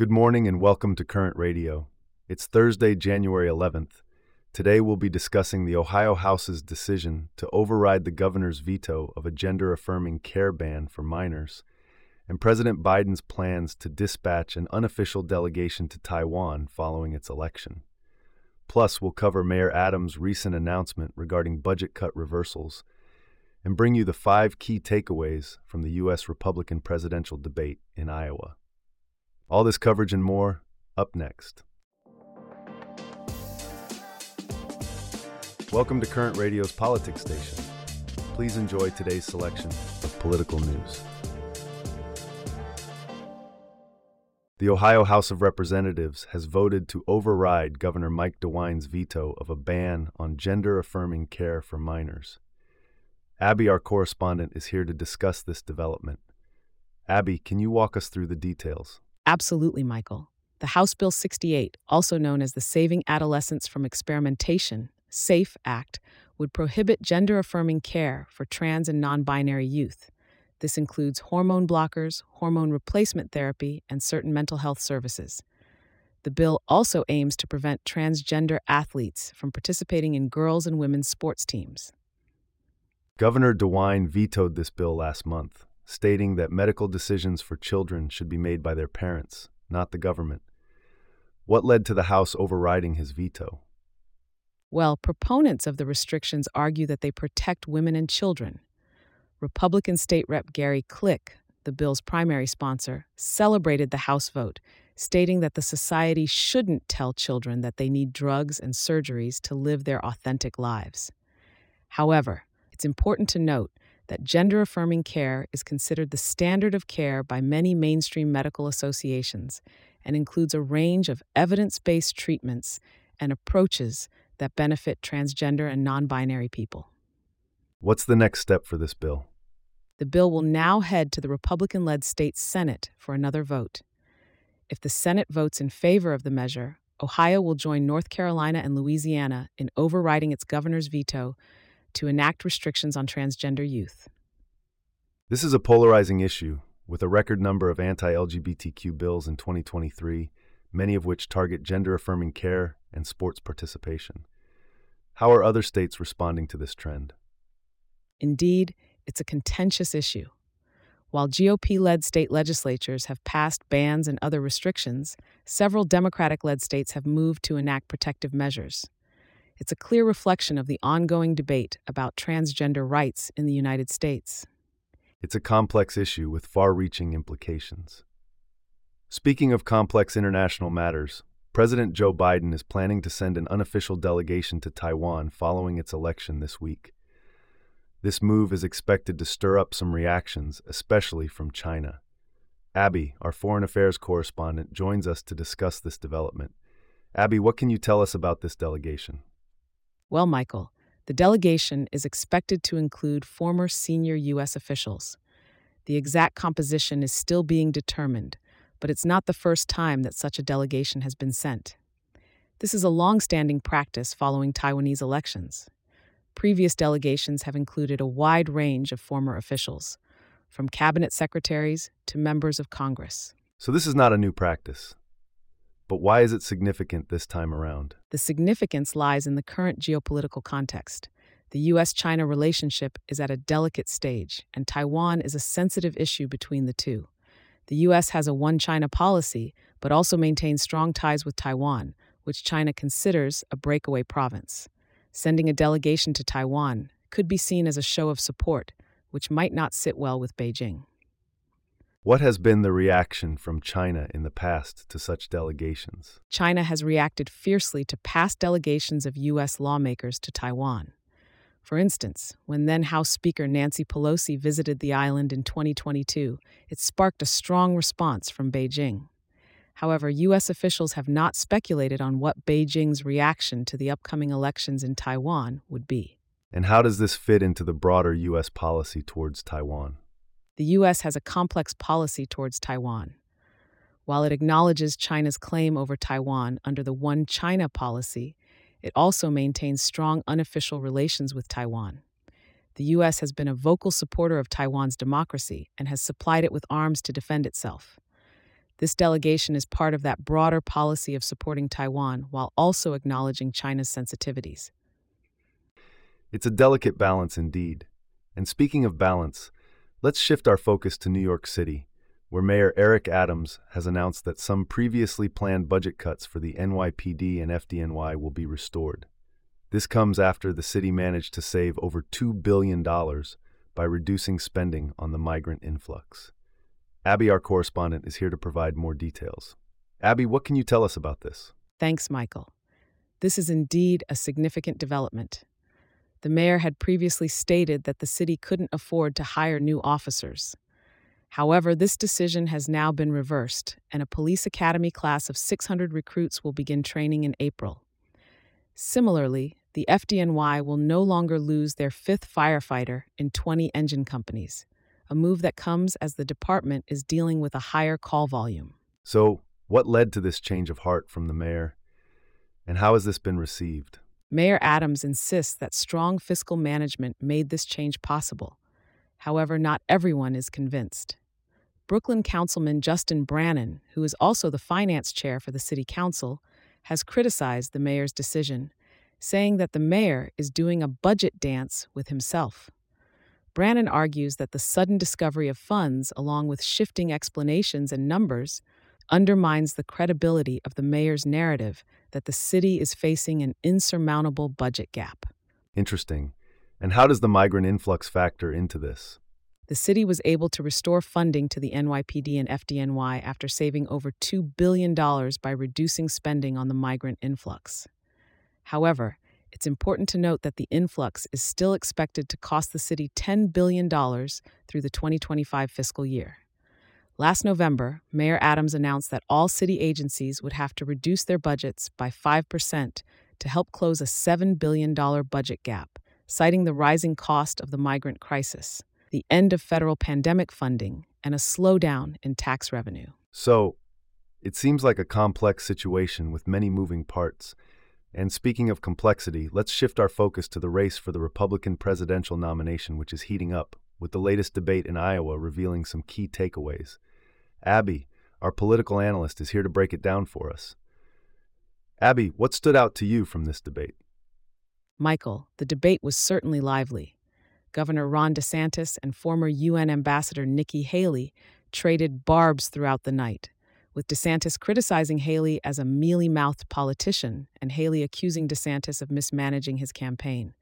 Good morning and welcome to Current Radio. It's Thursday, January 11th. Today we'll be discussing the Ohio House's decision to override the governor's veto of a gender affirming care ban for minors, and President Biden's plans to dispatch an unofficial delegation to Taiwan following its election. Plus, we'll cover Mayor Adams' recent announcement regarding budget cut reversals and bring you the five key takeaways from the U.S. Republican presidential debate in Iowa. All this coverage and more up next. Welcome to Current Radio's Politics Station. Please enjoy today's selection of political news. The Ohio House of Representatives has voted to override Governor Mike DeWine's veto of a ban on gender affirming care for minors. Abby, our correspondent, is here to discuss this development. Abby, can you walk us through the details? Absolutely, Michael. The House Bill 68, also known as the Saving Adolescents from Experimentation SAFE Act would prohibit gender affirming care for trans and non binary youth. This includes hormone blockers, hormone replacement therapy, and certain mental health services. The bill also aims to prevent transgender athletes from participating in girls' and women's sports teams. Governor DeWine vetoed this bill last month, stating that medical decisions for children should be made by their parents, not the government. What led to the House overriding his veto? Well, proponents of the restrictions argue that they protect women and children. Republican State Rep Gary Click, the bill's primary sponsor, celebrated the House vote, stating that the society shouldn't tell children that they need drugs and surgeries to live their authentic lives. However, it's important to note that gender affirming care is considered the standard of care by many mainstream medical associations and includes a range of evidence based treatments and approaches that benefit transgender and non binary people. What's the next step for this bill? The bill will now head to the Republican led state Senate for another vote. If the Senate votes in favor of the measure, Ohio will join North Carolina and Louisiana in overriding its governor's veto to enact restrictions on transgender youth. This is a polarizing issue, with a record number of anti LGBTQ bills in 2023, many of which target gender affirming care and sports participation. How are other states responding to this trend? Indeed, it's a contentious issue. While GOP led state legislatures have passed bans and other restrictions, several Democratic led states have moved to enact protective measures. It's a clear reflection of the ongoing debate about transgender rights in the United States. It's a complex issue with far reaching implications. Speaking of complex international matters, President Joe Biden is planning to send an unofficial delegation to Taiwan following its election this week. This move is expected to stir up some reactions, especially from China. Abby, our foreign affairs correspondent, joins us to discuss this development. Abby, what can you tell us about this delegation? Well, Michael, the delegation is expected to include former senior U.S. officials. The exact composition is still being determined, but it's not the first time that such a delegation has been sent. This is a long standing practice following Taiwanese elections. Previous delegations have included a wide range of former officials, from cabinet secretaries to members of Congress. So, this is not a new practice. But why is it significant this time around? The significance lies in the current geopolitical context. The U.S. China relationship is at a delicate stage, and Taiwan is a sensitive issue between the two. The U.S. has a one China policy, but also maintains strong ties with Taiwan, which China considers a breakaway province. Sending a delegation to Taiwan could be seen as a show of support, which might not sit well with Beijing. What has been the reaction from China in the past to such delegations? China has reacted fiercely to past delegations of U.S. lawmakers to Taiwan. For instance, when then House Speaker Nancy Pelosi visited the island in 2022, it sparked a strong response from Beijing. However, U.S. officials have not speculated on what Beijing's reaction to the upcoming elections in Taiwan would be. And how does this fit into the broader U.S. policy towards Taiwan? The U.S. has a complex policy towards Taiwan. While it acknowledges China's claim over Taiwan under the One China policy, it also maintains strong unofficial relations with Taiwan. The U.S. has been a vocal supporter of Taiwan's democracy and has supplied it with arms to defend itself. This delegation is part of that broader policy of supporting Taiwan while also acknowledging China's sensitivities. It's a delicate balance indeed. And speaking of balance, let's shift our focus to New York City, where Mayor Eric Adams has announced that some previously planned budget cuts for the NYPD and FDNY will be restored. This comes after the city managed to save over $2 billion by reducing spending on the migrant influx. Abby, our correspondent, is here to provide more details. Abby, what can you tell us about this? Thanks, Michael. This is indeed a significant development. The mayor had previously stated that the city couldn't afford to hire new officers. However, this decision has now been reversed, and a police academy class of 600 recruits will begin training in April. Similarly, the FDNY will no longer lose their fifth firefighter in 20 engine companies, a move that comes as the department is dealing with a higher call volume. So, what led to this change of heart from the mayor, and how has this been received? Mayor Adams insists that strong fiscal management made this change possible. However, not everyone is convinced. Brooklyn Councilman Justin Brannan, who is also the finance chair for the City Council, has criticized the mayor's decision, saying that the mayor is doing a budget dance with himself. Brannan argues that the sudden discovery of funds, along with shifting explanations and numbers, undermines the credibility of the mayor's narrative that the city is facing an insurmountable budget gap. Interesting. And how does the migrant influx factor into this? The city was able to restore funding to the NYPD and FDNY after saving over $2 billion by reducing spending on the migrant influx. However, it's important to note that the influx is still expected to cost the city $10 billion through the 2025 fiscal year. Last November, Mayor Adams announced that all city agencies would have to reduce their budgets by 5% to help close a $7 billion budget gap, citing the rising cost of the migrant crisis, the end of federal pandemic funding, and a slowdown in tax revenue. So, it seems like a complex situation with many moving parts. And speaking of complexity, let's shift our focus to the race for the Republican presidential nomination, which is heating up, with the latest debate in Iowa revealing some key takeaways. Abby, our political analyst, is here to break it down for us. Abby, what stood out to you from this debate? Michael, the debate was certainly lively. Governor Ron DeSantis and former UN Ambassador Nikki Haley traded barbs throughout the night, with DeSantis criticizing Haley as a mealy mouthed politician and Haley accusing DeSantis of mismanaging his campaign.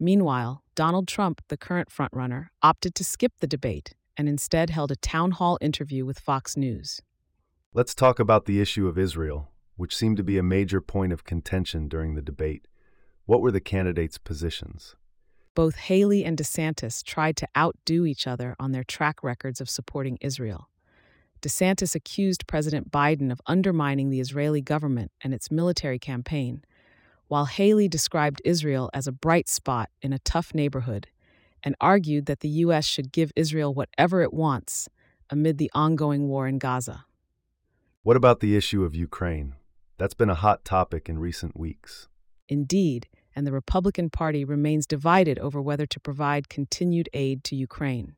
Meanwhile, Donald Trump, the current frontrunner, opted to skip the debate and instead held a town hall interview with Fox News. Let's talk about the issue of Israel, which seemed to be a major point of contention during the debate. What were the candidates' positions? Both Haley and DeSantis tried to outdo each other on their track records of supporting Israel. DeSantis accused President Biden of undermining the Israeli government and its military campaign, while Haley described Israel as a bright spot in a tough neighborhood and argued that the U.S. should give Israel whatever it wants amid the ongoing war in Gaza. What about the issue of Ukraine? That's been a hot topic in recent weeks. Indeed, and the Republican Party remains divided over whether to provide continued aid to Ukraine.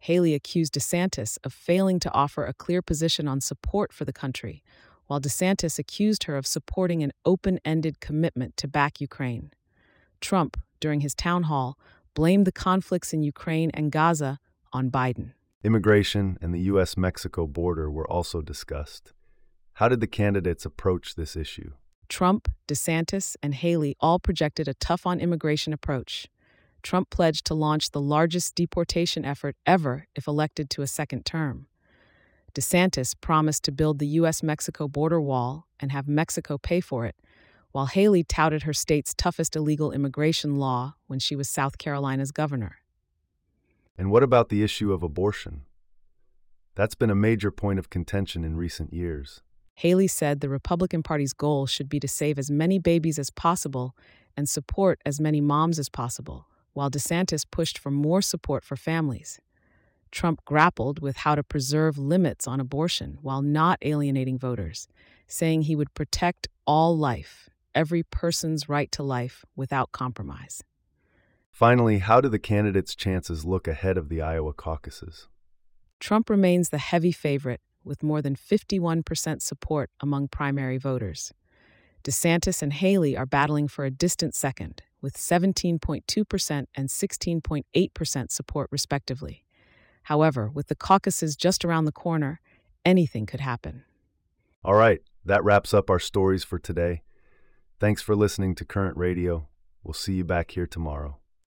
Haley accused DeSantis of failing to offer a clear position on support for the country, while DeSantis accused her of supporting an open ended commitment to back Ukraine. Trump, during his town hall, blamed the conflicts in Ukraine and Gaza on Biden. Immigration and the U.S. Mexico border were also discussed. How did the candidates approach this issue? Trump, DeSantis, and Haley all projected a tough on immigration approach. Trump pledged to launch the largest deportation effort ever if elected to a second term. DeSantis promised to build the U.S. Mexico border wall and have Mexico pay for it, while Haley touted her state's toughest illegal immigration law when she was South Carolina's governor. And what about the issue of abortion? That's been a major point of contention in recent years. Haley said the Republican Party's goal should be to save as many babies as possible and support as many moms as possible, while DeSantis pushed for more support for families. Trump grappled with how to preserve limits on abortion while not alienating voters, saying he would protect all life every person's right to life without compromise. Finally, how do the candidates' chances look ahead of the Iowa caucuses? Trump remains the heavy favorite, with more than 51% support among primary voters. DeSantis and Haley are battling for a distant second, with 17.2% and 16.8% support, respectively. However, with the caucuses just around the corner, anything could happen. All right, that wraps up our stories for today. Thanks for listening to Current Radio. We'll see you back here tomorrow.